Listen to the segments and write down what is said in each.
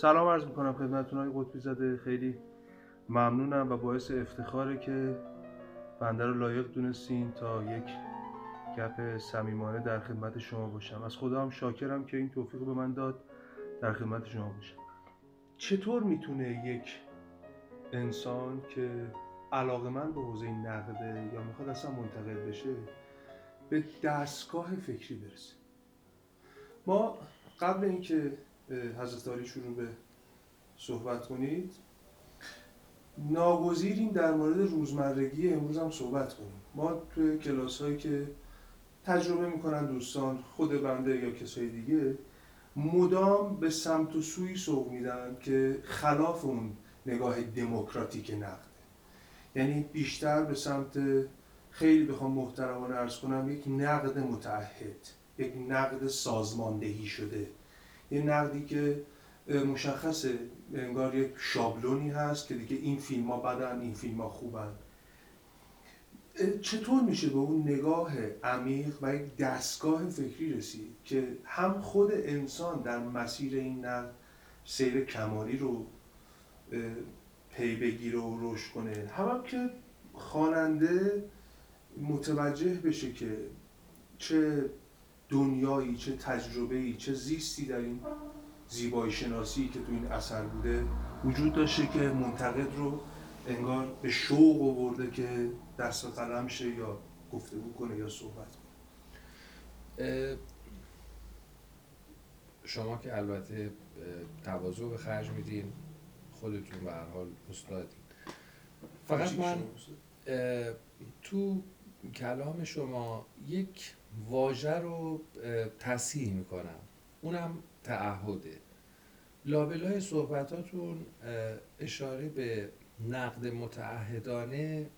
سلام عرض می‌کنم خدمتتون های قطبی زده خیلی ممنونم و باعث افتخاره که بنده رو لایق دونستین تا یک گپ صمیمانه در خدمت شما باشم. از خدا هم شاکرم که این توفیق به من داد در خدمت شما باشم. چطور می‌تونه یک انسان که علاقه من به حوزه نقده یا می‌خواد اصلا منتقل بشه به دستگاه فکری برسه؟ ما قبل اینکه حضرت عالی شروع به صحبت کنید. ناگزیریم در مورد روزمرگی امروز هم صحبت کنیم. ما توی کلاس هایی که تجربه می‌کنن دوستان خود بنده یا کسای دیگه مدام به سمت و سوی سوق میدن که خلاف اون نگاه دموکراتیک نقده یعنی بیشتر به سمت خیلی بخوام محترمانه ارز کنم یک نقد متعهد یک نقد سازماندهی شده. یه نقدی که مشخصه انگار یک شابلونی هست که دیگه این فیلم ها بدن این فیلم ها خوبن چطور میشه به اون نگاه عمیق و یک دستگاه فکری رسید که هم خود انسان در مسیر این نقد سیر کمالی رو پی بگیره و رشد کنه هم, هم که خواننده متوجه بشه که چه دنیایی چه تجربه‌ای چه زیستی در این زیبایی شناسی که تو این اثر بوده وجود داشته که منتقد رو انگار به شوق آورده که دست قلم شه یا گفتگو کنه یا صحبت کنه. شما که البته تواضع به خرج میدین خودتون به هر حال استادین. فقط من تو کلام شما یک واژه رو تصحیح می‌کنم. اونم تعهده. لابلای صحبتاتون اشاره به نقد متعهدانه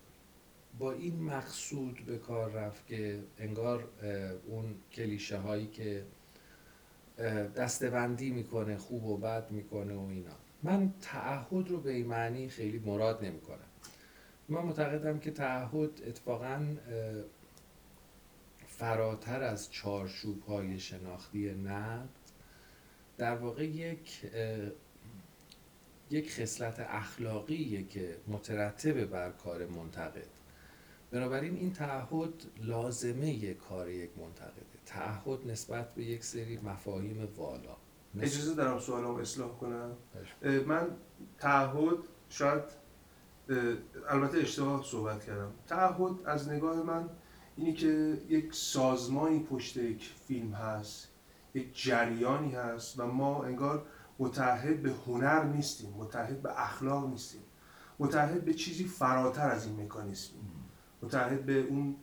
با این مقصود به کار رفت که انگار اون کلیشه هایی که دستبندی می‌کنه خوب و بد می‌کنه و اینا. من تعهد رو به این معنی خیلی مراد نمی‌کنم. من معتقدم که تعهد اتفاقا فراتر از چارچوب های شناختی نقد در واقع یک یک خصلت اخلاقیه که مترتب بر کار منتقد. بنابراین این تعهد لازمه کار یک منتقده. تعهد نسبت به یک سری مفاهیم والا. اجازه دارم سوالم اصلاح کنم؟ من تعهد شاید البته اشتباه صحبت کردم. تعهد از نگاه من اینی که یک سازمانی پشت یک فیلم هست یک جریانی هست و ما انگار متحد به هنر نیستیم متحد به اخلاق نیستیم. متحد به چیزی فراتر از این مکانیسمیم متحد به اون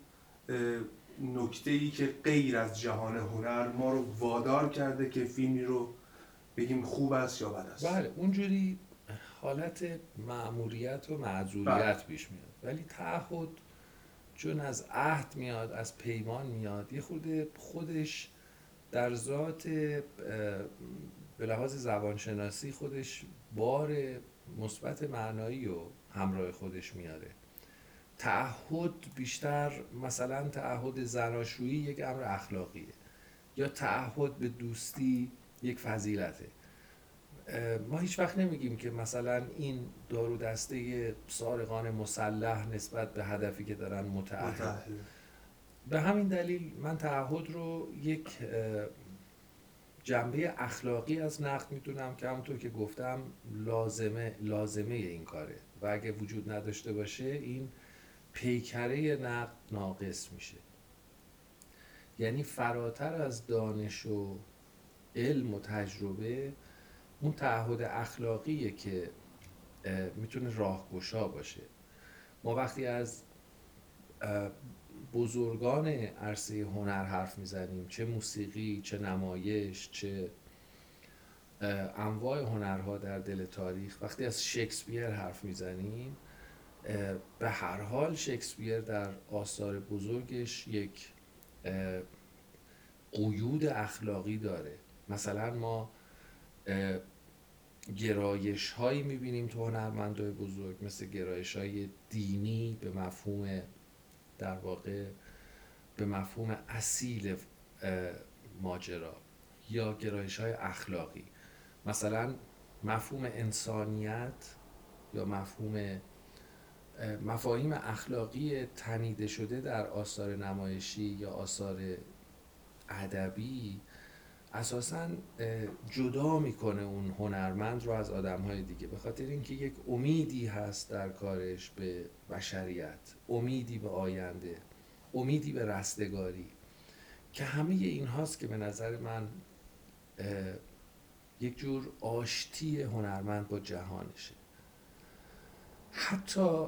نکته ای که غیر از جهان هنر ما رو وادار کرده که فیلمی رو بگیم خوب است یا بد است. بله اونجوری حالت معمولیت و معذوریت بله. پیش میاد. ولی تعهد چون از عهد میاد از پیمان میاد. یه خود خودش در ذات به لحاظ زبانشناسی خودش بار مثبت معنایی و همراه خودش میاره. تعهد بیشتر مثلا تعهد زناشویی یک امر اخلاقیه. یا تعهد به دوستی یک فضیلته. ما هیچ وقت نمیگیم که مثلا این دارو دسته سارقان مسلح نسبت به هدفی که دارن متعهد به همین دلیل من تعهد رو یک جنبه اخلاقی از نقد می‌تونم که همونطور که گفتم لازمه لازمه این کاره. و اگه وجود نداشته باشه این پیکره نقد ناقص میشه. یعنی فراتر از دانش و علم و تجربه اون تعهد اخلاقیه که می‌تونه راهگشا باشه. ما وقتی از بزرگان عرصه هنر حرف می‌زنیم چه موسیقی چه نمایش چه انواع هنرها در دل تاریخ وقتی از شکسپیر حرف می‌زنیم به هر حال شکسپیر در آثار بزرگش یک قیود اخلاقی داره. مثلا ما گرایش هایی می‌بینیم تو هنرمندای بزرگ مثل گرایش های دینی به مفهوم در واقع به مفهوم اصیل ماجرا یا گرایش های اخلاقی. مثلا مفهوم انسانیت یا مفهوم مفاهیم اخلاقی تنیده شده در آثار نمایشی یا آثار ادبی اساسا جدا می‌کنه اون هنرمند رو از آدم های دیگه. به خاطر اینکه یک امیدی هست در کارش به بشریت امیدی به آینده امیدی به رستگاری که همه این هاست که به نظر من یک جور آشتی هنرمند با جهانشه. حتی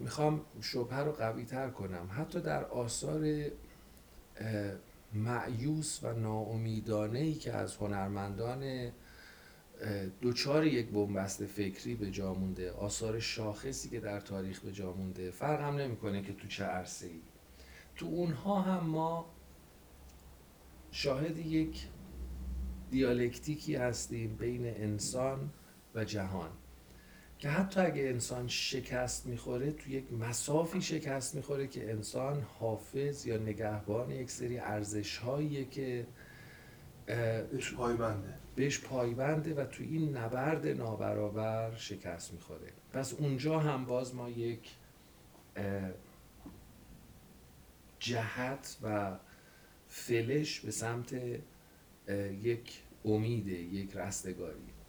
می‌خوام شبه رو قوی تر کنم. حتی در آثار معیوس و ناامیدانه ای که از هنرمندان دوچار یک بنبست فکری به جا مونده آثار شاخصی که در تاریخ به جا مونده فرق هم نمی‌کنه که تو چه عرصه ای تو اونها هم ما شاهد یک دیالکتیکی هستیم بین انسان و جهان. که حتی اگه انسان شکست می‌خوره تو یک مسافی شکست می‌خوره که انسان حافظ یا نگهبان یک سری ارزش که بهش پایبنده. بهش پایبنده و تو این نبرد نابرابر شکست می‌خوره. پس اونجا هم باز ما یک جهت و فلش به سمت یک امیده یک رستگاری.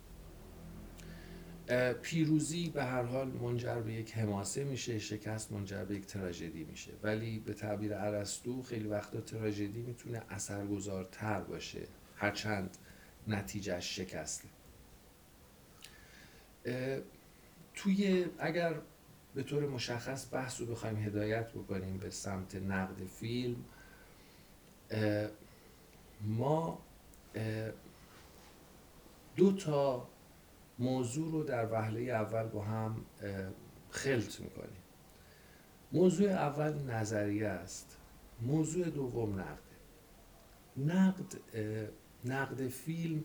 پیروزی به هر حال منجر به یک حماسه میشه شکست منجر به یک تراژدی میشه. ولی به تعبیر ارسطو خیلی وقتا تراژدی می‌تونه اثرگذارتر باشه. هرچند نتیجهش شکسته. توی اگر به طور مشخص بحث رو بخوایم هدایت بکنیم به سمت نقد فیلم ما دو تا موضوع رو در وهله اول با هم خلط می‌کنیم. موضوع اول نظریه است. موضوع دوم نقده نقد نقد فیلم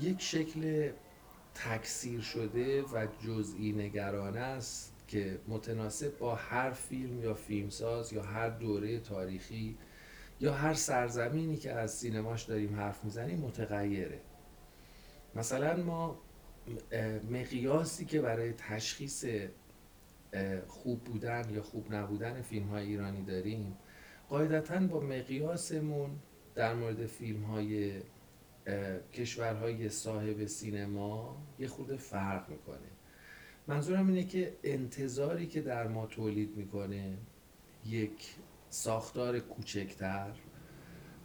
یک شکل تکثیر شده و جزئی نگرانه است که متناسب با هر فیلم یا فیلمساز یا هر دوره تاریخی یا هر سرزمینی که از سینماش داریم حرف می‌زنیم متغیره. مثلا ما مقیاسی که برای تشخیص خوب بودن یا خوب نبودن فیلم های ایرانی داریم قاعدتا با مقیاسمون در مورد فیلم های کشورهای صاحب سینما یه خود فرق می‌کنه. منظورم اینه که انتظاری که در ما تولید می‌کنه یک ساختار کوچکتر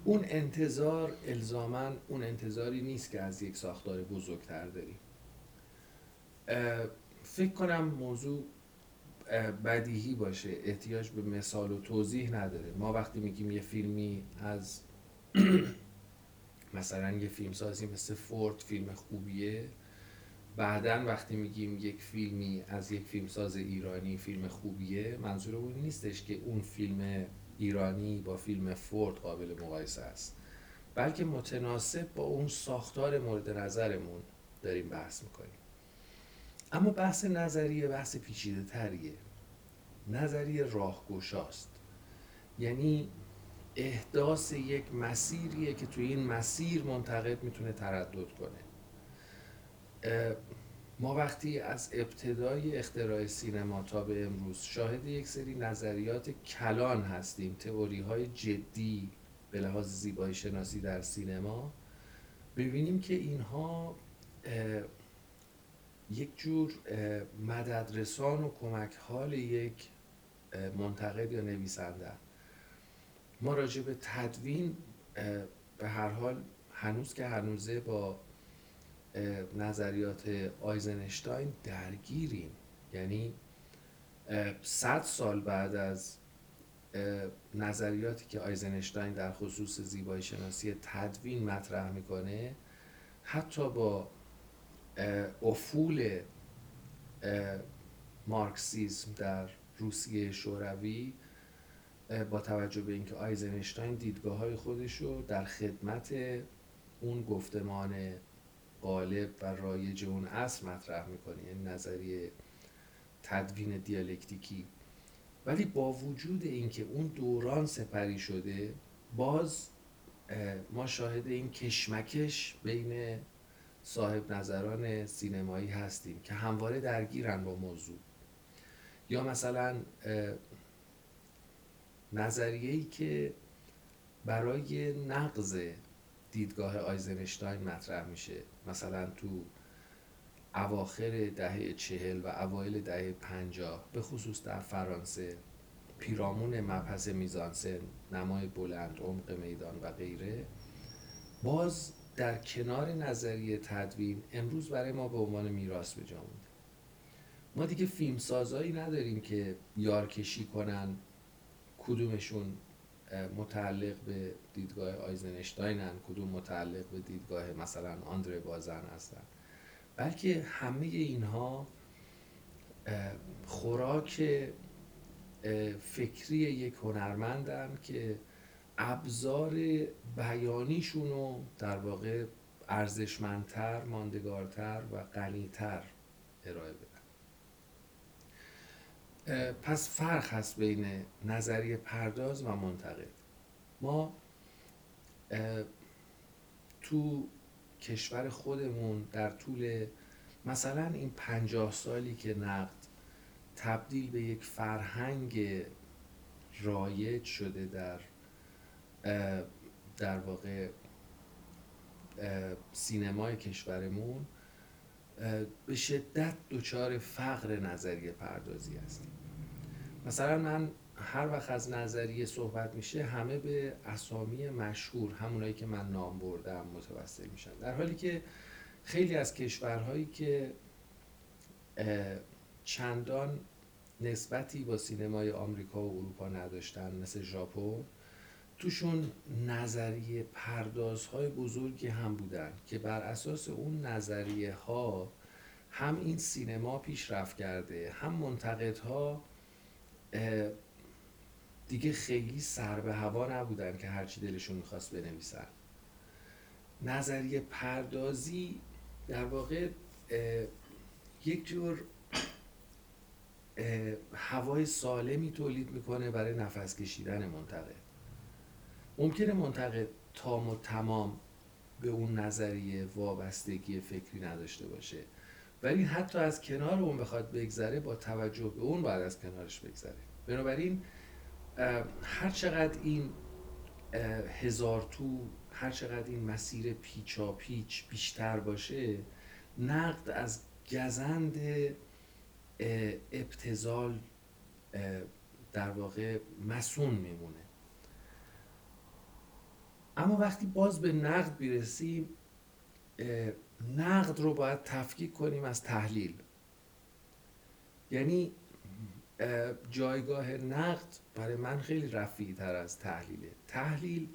اون انتظار الزاما اون انتظاری نیست که از یک ساختار بزرگتر داریم. فکر کنم موضوع بدیهی باشه. احتیاج به مثال و توضیح نداره. ما وقتی میگیم یه فیلمی از مثلا یه فیلم سازی مثل فورد فیلم خوبیه بعدا وقتی میگیم یک فیلمی از یک فیلمساز ایرانی فیلم خوبیه منظور اون نیستش که اون فیلم ایرانی با فیلم فورد قابل مقایسه است. بلکه متناسب با اون ساختار مورد نظرمون داریم بحث می‌کنیم. اما بحث نظریه بحث پیچیده تریه. نظریه راهگشاست یعنی احداث یک مسیریه که توی این مسیر منتقد می‌تونه تردد کنه. ما وقتی از ابتدای اختراع سینما تا به امروز شاهد یک سری نظریات کلان هستیم تئوری های جدی به لحاظ زیبایی شناسی در سینما ببینیم که اینها یک جور مددرسان و کمک حال یک منتقد یا نویسنده ما راجع به تدوین به هر حال هنوز که هنوزه با نظریات آیزنشتاین درگیریم. یعنی صد سال بعد از نظریاتی که آیزنشتاین در خصوص زیبایی شناسی تدوین مطرح می‌کنه حتی با افول مارکسیزم در روسیه شوروی با توجه به اینکه آیزنشتاین دیدگاه های خودش رو در خدمت اون گفتمان غالب و رایج اون اصل مطرح می‌کنه یعنی نظریه تدوین دیالکتیکی. ولی با وجود اینکه اون دوران سپری شده باز ما شاهد این کشمکش بین صاحب نظران سینمایی هستیم که همواره درگیرن با موضوع. یا مثلا نظریه‌ای که برای نقض دیدگاه آیزنشتاین مطرح میشه. مثلا تو اواخر دهه چهل و اوایل دهه پنجاه به خصوص در فرانسه پیرامون مبحث میزانسن نمای بلند عمق میدان و غیره باز در کنار نظریه تدوین امروز برای ما به عنوان میراث به جا مونده ما دیگه فیلمسازایی نداریم که یارکشی کنن کدومشون متعلق به دیدگاه آیزنشتاینن کدوم متعلق به دیدگاه مثلا آندره بازن هستن. بلکه همه اینها خوراک فکری یک هنرمندن که ابزار بیانیشون رو در واقع ارزشمندتر، ماندگارتر و غنیتر ارائه بدن پس فرق هست بین نظریه پرداز و منتقد. ما تو کشور خودمون در طول مثلا این پنجاه سالی که نقد تبدیل به یک فرهنگ رایج شده در در واقع سینمای کشورمون به شدت دچار فقر نظریه پردازی هستیم. مثلا من هر وقت از نظریه صحبت میشه همه به اسامی مشهور همونایی که من نام بردم متوسل میشن. در حالی که خیلی از کشورهایی که چندان نسبتی با سینمای آمریکا و اروپا نداشتن مثل ژاپن توشون نظریه پردازهای بزرگی هم بودن که بر اساس اون نظریه ها هم این سینما پیشرفت کرده هم منتقدها دیگه خیلی سر به هوا نبودن که هرچی دلشون می‌خواست بنویسن. نظریه پردازی در واقع یک جور هوای سالمی تولید می‌کنه برای نفس کشیدن منتقد. ممکنه منتقد تام و تمام به اون نظریه وابستگی فکری نداشته باشه. ولی حتی از کنار اون بخواد بگذره با توجه به اون باید از کنارش بگذره. بنابراین هر چقدر این هزار تو هر چقدر این مسیر پیچا پیچ بیشتر باشه نقد از گزند ابتزال در واقع مسون میمونه. اما وقتی باز به نقد بیرسیم نقد رو باید تفکیک کنیم از تحلیل. یعنی جایگاه نقد برای من خیلی رفیع تر از تحلیله. تحلیل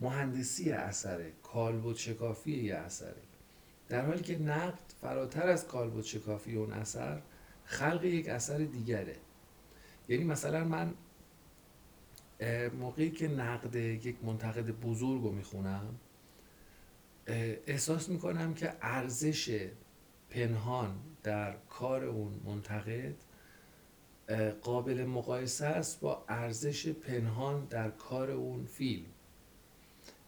مهندسی اثره کالبد شکافی یه اثره. در حالی که نقد فراتر از کالبد شکافی اون اثر خلق یک اثر دیگره. یعنی مثلا من موقعی که نقد یک منتقد بزرگ رو می‌خونم احساس می‌کنم که ارزش پنهان در کار اون منتقد قابل مقایسه است با ارزش پنهان در کار اون فیلم.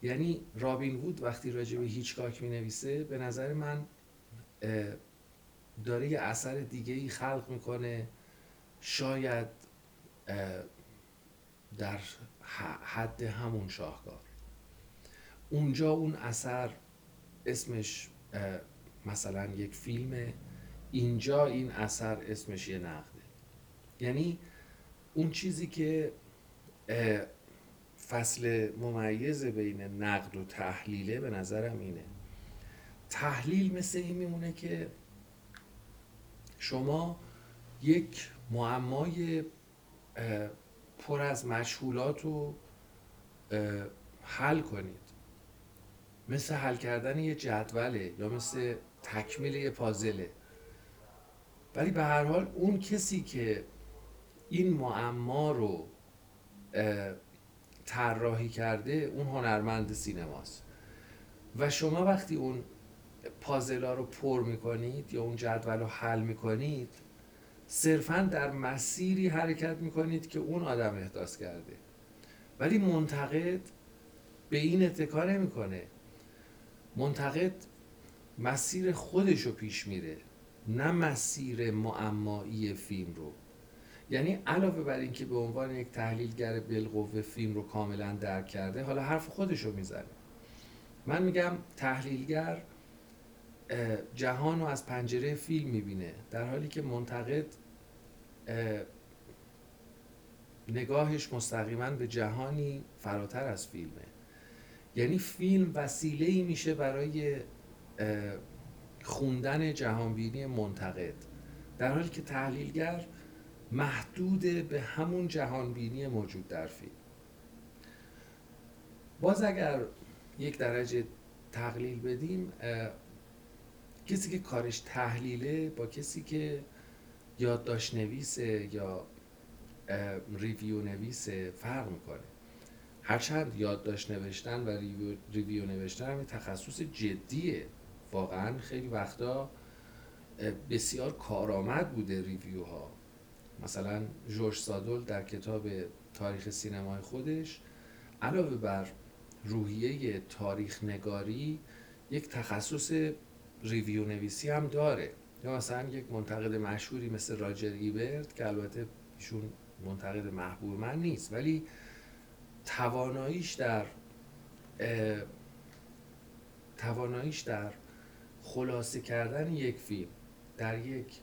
یعنی رابین وود وقتی راجع به هیچکاک می نویسه به نظر من داره یه اثر دیگه ای خلق می‌کنه. شاید در حد همون شاهکار. اونجا اون اثر اسمش مثلا یک فیلمه اینجا این اثر اسمش یه نقده. یعنی اون چیزی که فصل ممیز بین نقد و تحلیله به نظرم اینه. تحلیل مثل این میمونه که شما یک معمای پر از مشهولات رو حل کنید. مثل حل کردن یه جدوله یا مثل تکمیل یه پازله ولی به هر حال اون کسی که این معما رو طراحی کرده اون هنرمند سینماست. و شما وقتی اون پازلا رو پر می‌کنید یا اون جدول رو حل می‌کنید صرفا در مسیری حرکت می‌کنید که اون آدم احداث کرده. ولی منتقد به این اتکا نمی‌کنه. منتقد مسیر خودش رو پیش میره نه مسیر معمایی فیلم رو. یعنی علاوه بر اینکه به عنوان یک تحلیلگر بالقوه فیلم رو کاملا درک کرده حالا حرف خودش رو می‌زنه. من میگم تحلیلگر جهان رو از پنجره فیلم می‌بینه در حالی که منتقد نگاهش مستقیما به جهانی فراتر از فیلمه. یعنی فیلم وسیله ای میشه برای خوندن جهانبینی منتقد. در حالی که تحلیلگر محدود به همون جهانبینی موجود در فیلم. باز اگر یک درجه تقلیل بدیم کسی که کارش تحلیله با کسی که یادداشت نویسه یا review نویسه فرق می‌کنه. هرچند یادداشت نوشتن و ریویو, ریویو نوشتن هم تخصص جدیه. واقعا خیلی وقتا بسیار کارآمد بوده review ها مثلا جورج سادول در کتاب تاریخ سینمای خودش علاوه بر روحیه تاریخ نگاری یک تخصص ریویو نویسی هم داره. یا مثلا یک منتقد مشهوری مثل راجر ایبرت که البته ایشون منتقد محبوب من نیست ولی تواناییش در تواناییش در خلاصه کردن یک فیلم در یک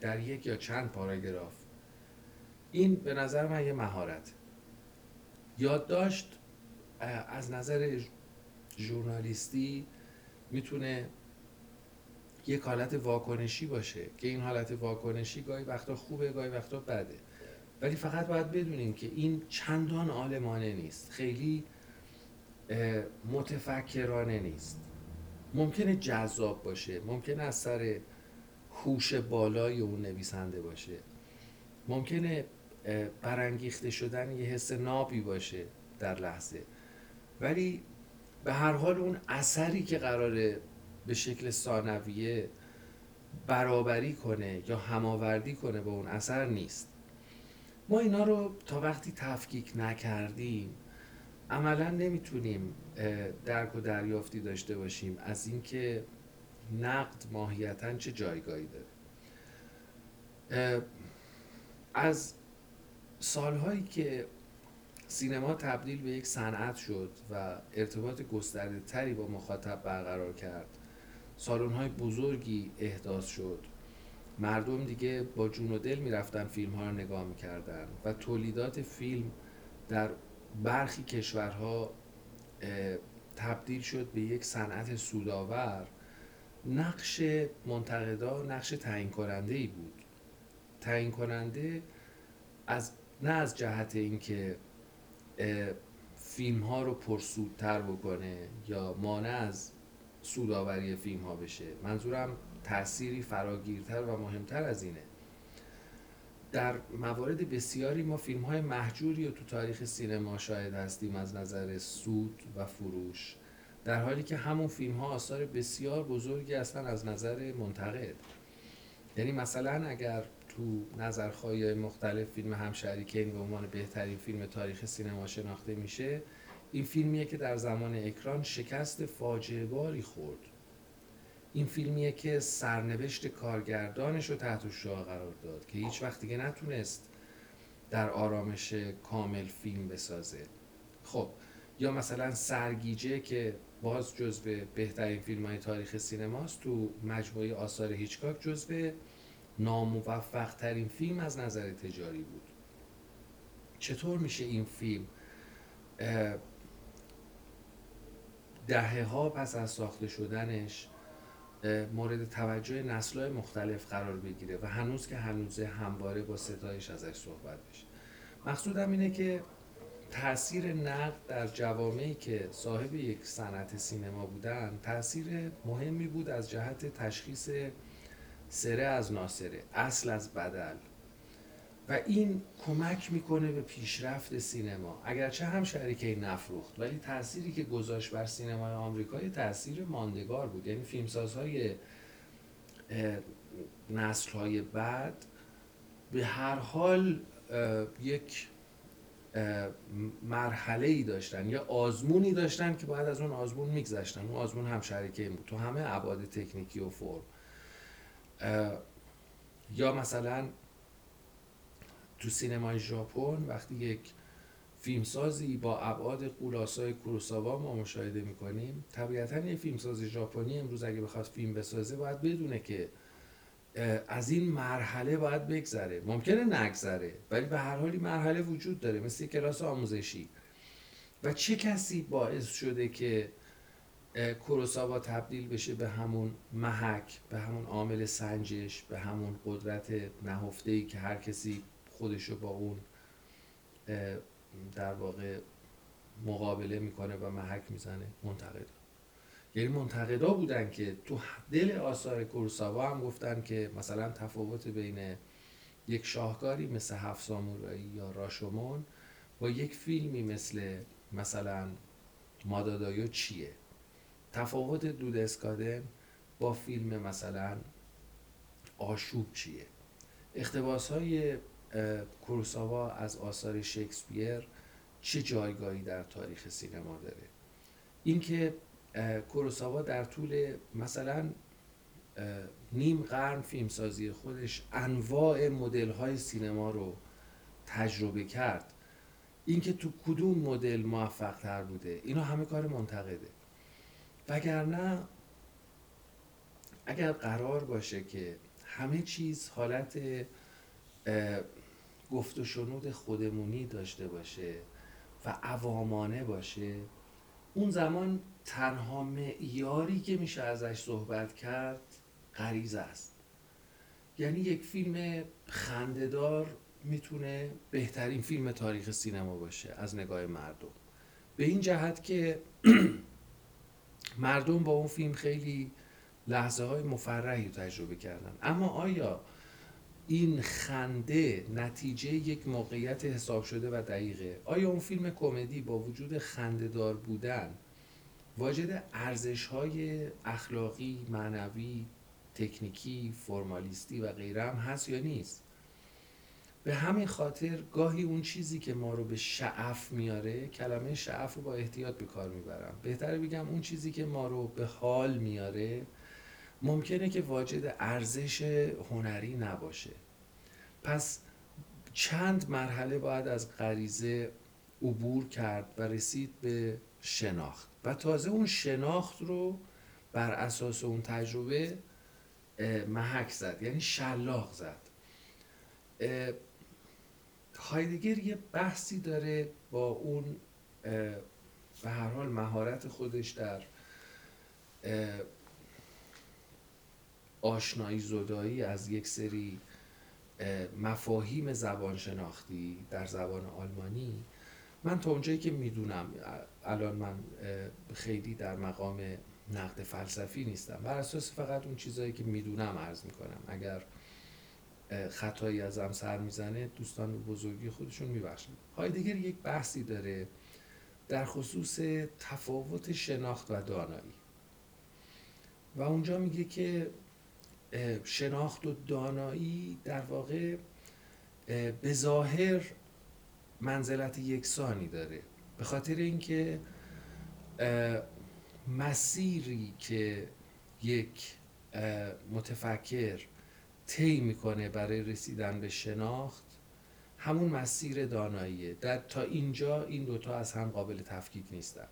در یک یا چند پاراگراف این به نظر من یه مهارت. یادداشت از نظر ژورنالیستی می‌تونه یک حالت واکنشی باشه که این حالت واکنشی گاهی وقتا خوبه گاهی وقتا بده. ولی فقط باید بدونیم که این چندان آلمانه نیست. خیلی متفکرانه نیست. ممکنه جذاب باشه ممکنه از سر هوش بالای اون نویسنده باشه. ممکنه برانگیخته شدن یه حس نابی باشه در لحظه. ولی به هر حال اون اثری که قراره به شکل ثانویه برابری کنه یا هماوردی کنه با اون اثر نیست. ما اینا رو تا وقتی تفکیک نکردیم عملا نمی‌تونیم درک و دریافتی داشته باشیم از اینکه نقد ماهیتا چه جایگاهی داره. از سالهایی که سینما تبدیل به یک صنعت شد و ارتباط گسترده تری با مخاطب برقرار کرد سالن های بزرگی احداث شد. مردم دیگه با جون و دل می‌رفتن فیلم ها رو نگاه می‌کردن و تولیدات فیلم در برخی کشورها تبدیل شد به یک صنعت سودآور. نقش منتقدا نقش تعیین کننده ای بود. تعیین کننده از نه از جهت اینکه فیلم ها رو پرسودتر بکنه یا مانع از سوداوری فیلم ها بشه. منظورم تأثیری فراگیرتر و مهمتر از اینه. در موارد بسیاری ما فیلم های محجوری رو تو تاریخ سینما شاهد هستیم از نظر سود و فروش در حالی که همون فیلم ها آثار بسیار بزرگی هستن از نظر منتقد. یعنی مثلا اگر تو نظرخواهی مختلف فیلم همشریکین به عنوان بهترین فیلم تاریخ سینما شناخته میشه این فیلمیه که در زمان اکران شکست فاجعه باری خورد. این فیلمیه که سرنوشت کارگردانش رو تحت شعا قرار داد که هیچ وقت دیگه نتونست در آرامش کامل فیلم بسازه. خب یا مثلا سرگیجه که باز جزو بهترین فیلم های تاریخ سینماست تو مجموعه آثار هیچکاک جزو ناموفق ترین فیلم از نظر تجاری بود. چطور میشه این فیلم دهه ها پس از ساخته شدنش مورد توجه نسلهای مختلف قرار بگیره و هنوز که هنوزه همواره با ستایش ازش صحبت بشه مقصودم اینه که تاثیر نقد در جوامعی که صاحب یک صنعت سینما بودن تاثیر مهمی بود از جهت تشخیص سره از ناسره اصل از بدل. و این کمک می‌کنه به پیشرفت سینما. اگرچه هم شریکه نفروخت ولی تأثیری که گذاشت بر سینمای آمریکا تاثیر ماندگار بود. یعنی فیلمسازهای نسل های بعد به هر حال یک مرحله ای داشتن یا آزمونی داشتن که باید از اون آزمون میگذشتن. اون آزمون هم شریکه بود. تو همه ابعاد تکنیکی و فرم. یا مثلا تو سینمای ژاپن وقتی یک فیلمسازی با ابعاد قولاسای کوروساوا ما مشاهده می‌کنیم طبیعتا یه فیلمساز ژاپنی امروز اگه بخواد فیلم بسازه باید بدونه که از این مرحله باید بگذره. ممکنه نگذره ولی به هر حالی مرحله وجود داره مثل کلاس آموزشی. و چه کسی باعث شده که کوروساوا تبدیل بشه به همون محک به همون عامل سنجش به همون قدرت نهفته ای که هر کسی خودشو با اون در واقع مقابله می‌کنه و محک می‌زنه منتقد یعنی منتقدا بودن که تو دل آثار کوروساوا هم گفتن که مثلا تفاوت بین یک شاهکاری مثل هفت سامورایی یا راشومون با یک فیلمی مثل مثلا مادادایو چیه؟ تفاوت دود اسکادن با فیلم مثلا آشوب چیه؟ اختباس های کوروساوا از آثار شکسپیر چه جایگاهی در تاریخ سینما داره؟ اینکه کوروساوا در طول مثلا نیم قرن فیلمسازی خودش انواع مدل های سینما رو تجربه کرد. اینکه تو کدوم مدل موفق تر بوده اینا همه کار منتقده. وگرنه اگر قرار باشه که همه چیز حالت گفت و شنود خودمونی داشته باشه و عوامانه باشه اون زمان تنها معیاری که میشه ازش صحبت کرد غریزه است. یعنی یک فیلم خندهدار می‌تونه بهترین فیلم تاریخ سینما باشه از نگاه مردم. به این جهت که مردم با اون فیلم خیلی لحظه های مفرحی تجربه کردن. اما آیا این خنده نتیجه یک موقعیت حساب شده و دقیقه. آیا اون فیلم کمدی با وجود خندهدار بودن واجد ارزش های اخلاقی، معنوی، تکنیکی، فرمالیستی و غیره هم هست یا نیست؟ به همین خاطر گاهی اون چیزی که ما رو به شعف میاره کلمه شعف رو با احتیاط به کار می‌برم. بهتره بگم اون چیزی که ما رو به حال میاره ممکنه که واجد ارزش هنری نباشه. پس چند مرحله باید از غریزه عبور کرد و رسید به شناخت. و تازه اون شناخت رو بر اساس اون تجربه محک زد یعنی شلاق زد. هایدگر یه بحثی داره با اون به هر حال مهارت خودش در آشنایی زدایی از یک سری مفاهیم زبان شناختی در زبان آلمانی. من تا اونجایی که می‌دونم الان من خیلی در مقام نقد فلسفی نیستم. بر اساس فقط اون چیزهایی که می‌دونم عرض می‌کنم. اگر خطایی ازم سر می‌زنه دوستان بزرگی خودشون میبخشن. هایدگر یک بحثی داره در خصوص تفاوت شناخت و دانایی. و اونجا میگه که شناخت و دانایی در واقع به ظاهر منزلت یکسانی داره. به خاطر اینکه مسیری که یک متفکر طی می‌کنه برای رسیدن به شناخت همون مسیر داناییه. در تا اینجا این دوتا از هم قابل تفکیک نیستن.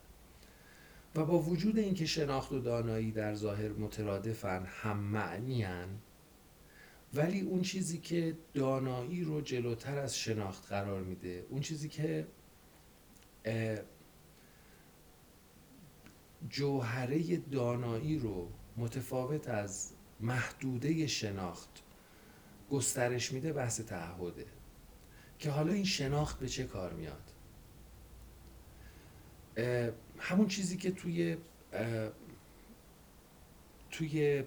و با وجود اینکه شناخت و دانایی در ظاهر مترادفن هم معنی ولی اون چیزی که دانایی رو جلوتر از شناخت قرار میده اون چیزی که جوهره دانایی رو متفاوت از محدوده شناخت گسترش میده بحث تعهده. که حالا این شناخت به چه کار میاد؟ همون چیزی که توی توی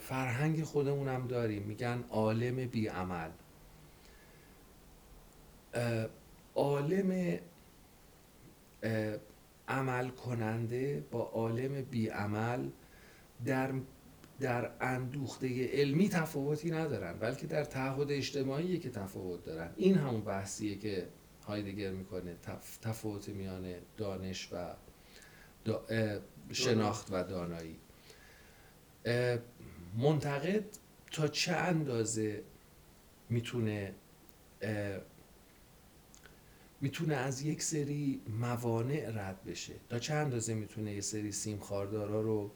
فرهنگ خودمونم داریم. میگن عالم بی عمل عالم عمل کننده با عالم بی عمل در در اندوخته علمی تفاوتی ندارن بلکه در تعهد اجتماعی که تفاوت دارن. این همون بحثیه که هایدگر می‌کنه تفاوت میان دانش و شناخت و دانایی. منتقد تا چه اندازه می‌تونه می‌تونه از یک سری موانع رد بشه؟ تا چه اندازه می‌تونه یه سری سیم خاردارا رو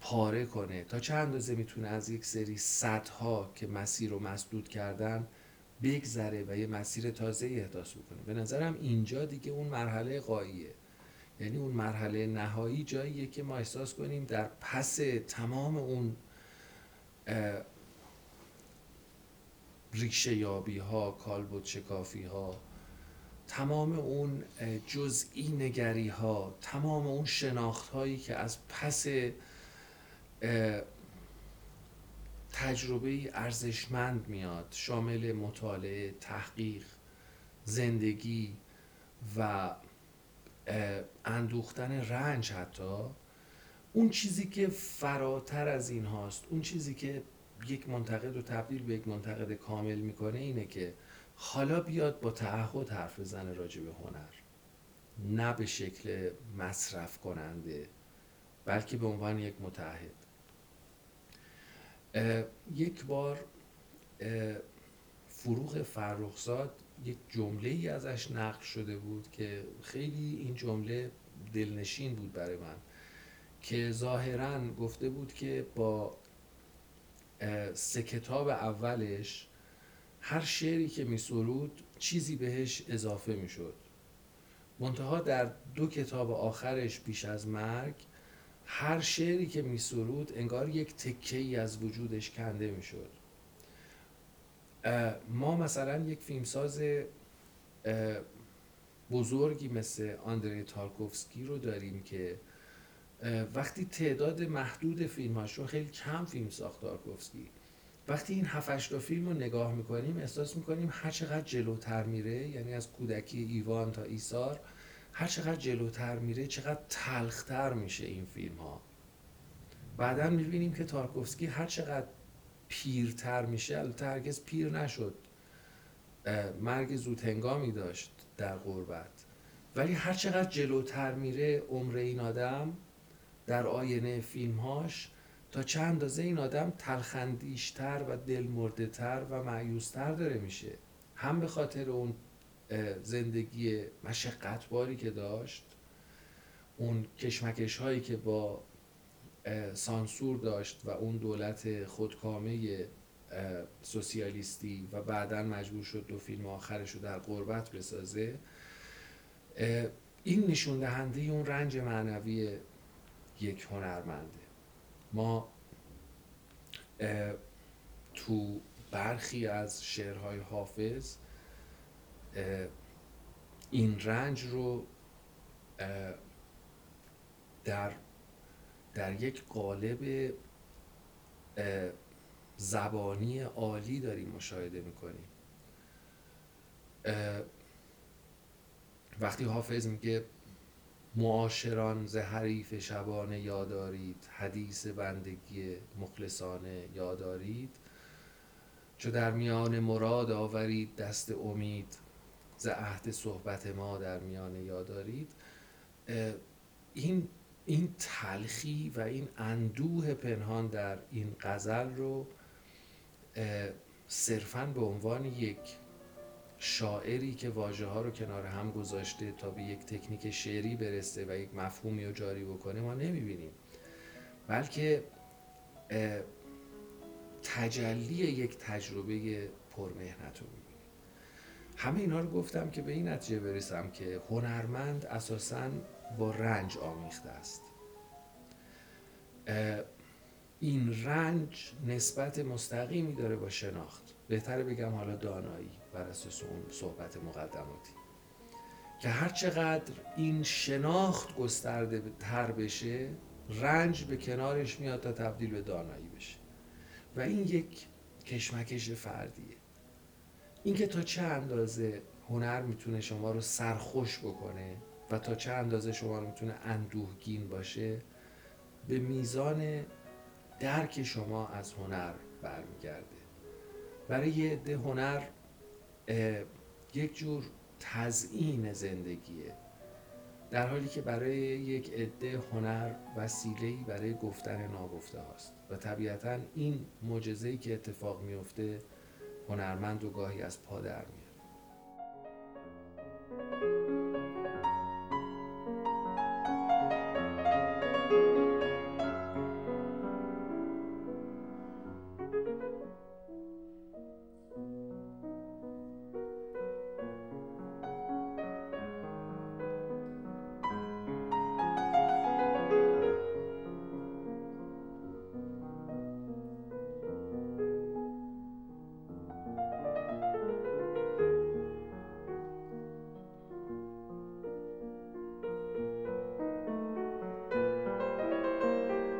پاره کنه؟ تا چه اندازه می‌تونه از یک سری صدها که مسیر رو مسدود کردن بگذره و یه مسیر تازه احداث بکنه. به نظرم اینجا دیگه اون مرحله قاییه. یعنی اون مرحله نهایی جاییه که ما احساس کنیم در پس تمام اون ریشه یابی ها کالبد شکافی ها تمام اون جزئی نگری ها تمام اون شناخت هایی که از پس تجربه ارزشمند میاد شامل مطالعه تحقیق زندگی و اندوختن رنج حتی. اون چیزی که فراتر از این هاست اون چیزی که یک منتقد رو تبدیل به یک منتقد کامل می‌کنه اینه که حالا بیاد با تعهد حرف بزنه راجع به هنر. نه به شکل مصرف کننده بلکه به عنوان یک متحد یک بار فروغ فرخزاد یک جمله ای ازش نقل شده بود که خیلی این جمله دلنشین بود برای من که ظاهرا گفته بود که با سه کتاب اولش هر شعری که می سرود چیزی بهش اضافه می شد منتها در دو کتاب آخرش پیش از مرگ هر شعری که می سرود انگار یک تکه ای از وجودش کنده می شد ما مثلا یک فیلمساز بزرگی مثل آندری تارکوفسکی رو داریم که وقتی تعداد محدود فیلماش رو خیلی کم فیلم ساخت تارکوفسکی وقتی این هفتش تا فیلم رو نگاه می‌کنیم احساس می‌کنیم هر چقدر جلوتر میره یعنی از کودکی ایوان تا ایثار هر چقدر جلوتر میره چقدر تلختر میشه این فیلم ها بعدا می‌بینیم که تارکوفسکی هر چقدر پیرتر میشه البته هرگز پیر نشد. مرگ زود هنگامی داشت در غربت. ولی هر چقدر جلوتر میره عمر این آدم در آینه فیلمهاش تا چند اندازه این آدم تلخندیشتر و دلمرده تر و معیوستر داره میشه. هم به خاطر اون زندگی مشقتباری که داشت اون کشمکش هایی که با سانسور داشت و اون دولت خودکامه سوسیالیستی و بعدا مجبور شد دو فیلم آخرش رو در قربت بسازه این نشون دهنده اون رنج معنوی یک هنرمنده. ما تو برخی از شعرهای حافظ این رنج رو در در یک قالب زبانی عالی داریم مشاهده می‌کنیم. وقتی حافظ میگه معاشران ز حریف شبانه یادارید حدیث بندگی مخلصانه یادارید چو در میان مراد آورید دست امید ز عهد صحبت ما در میان یادارید این این تلخی و این اندوه پنهان در این غزل رو صرفا به عنوان یک شاعری که واژه ها رو کنار هم گذاشته تا به یک تکنیک شعری برسه و یک مفهومی رو جاری بکنه ما نمی‌بینیم. بلکه تجلی یک تجربه پرمهنت رو می‌بینیم همه اینا رو گفتم که به این نتیجه برسم که هنرمند اساسا با رنج آمیخته است. این رنج نسبت مستقیمی داره با شناخت. بهتره بگم حالا دانایی بر اساس اون صحبت مقدماتی. که هر چقدر این شناخت گسترده تر بشه رنج به کنارش میاد تا تبدیل به دانایی بشه. و این یک کشمکش فردیه. اینکه تا چه اندازه هنر می‌تونه شما رو سرخوش بکنه و تا چه اندازه شما رو می‌تونه اندوهگین باشه به میزان درک شما از هنر برمیگرده. برای یه عده هنر یک جور تزیین زندگیه. در حالی که برای یک عده هنر وسیله‌ای برای گفتن ناگفته هاست. و طبیعتا این معجزه‌ای که اتفاق میفته هنرمند و گاهی از پا در میاره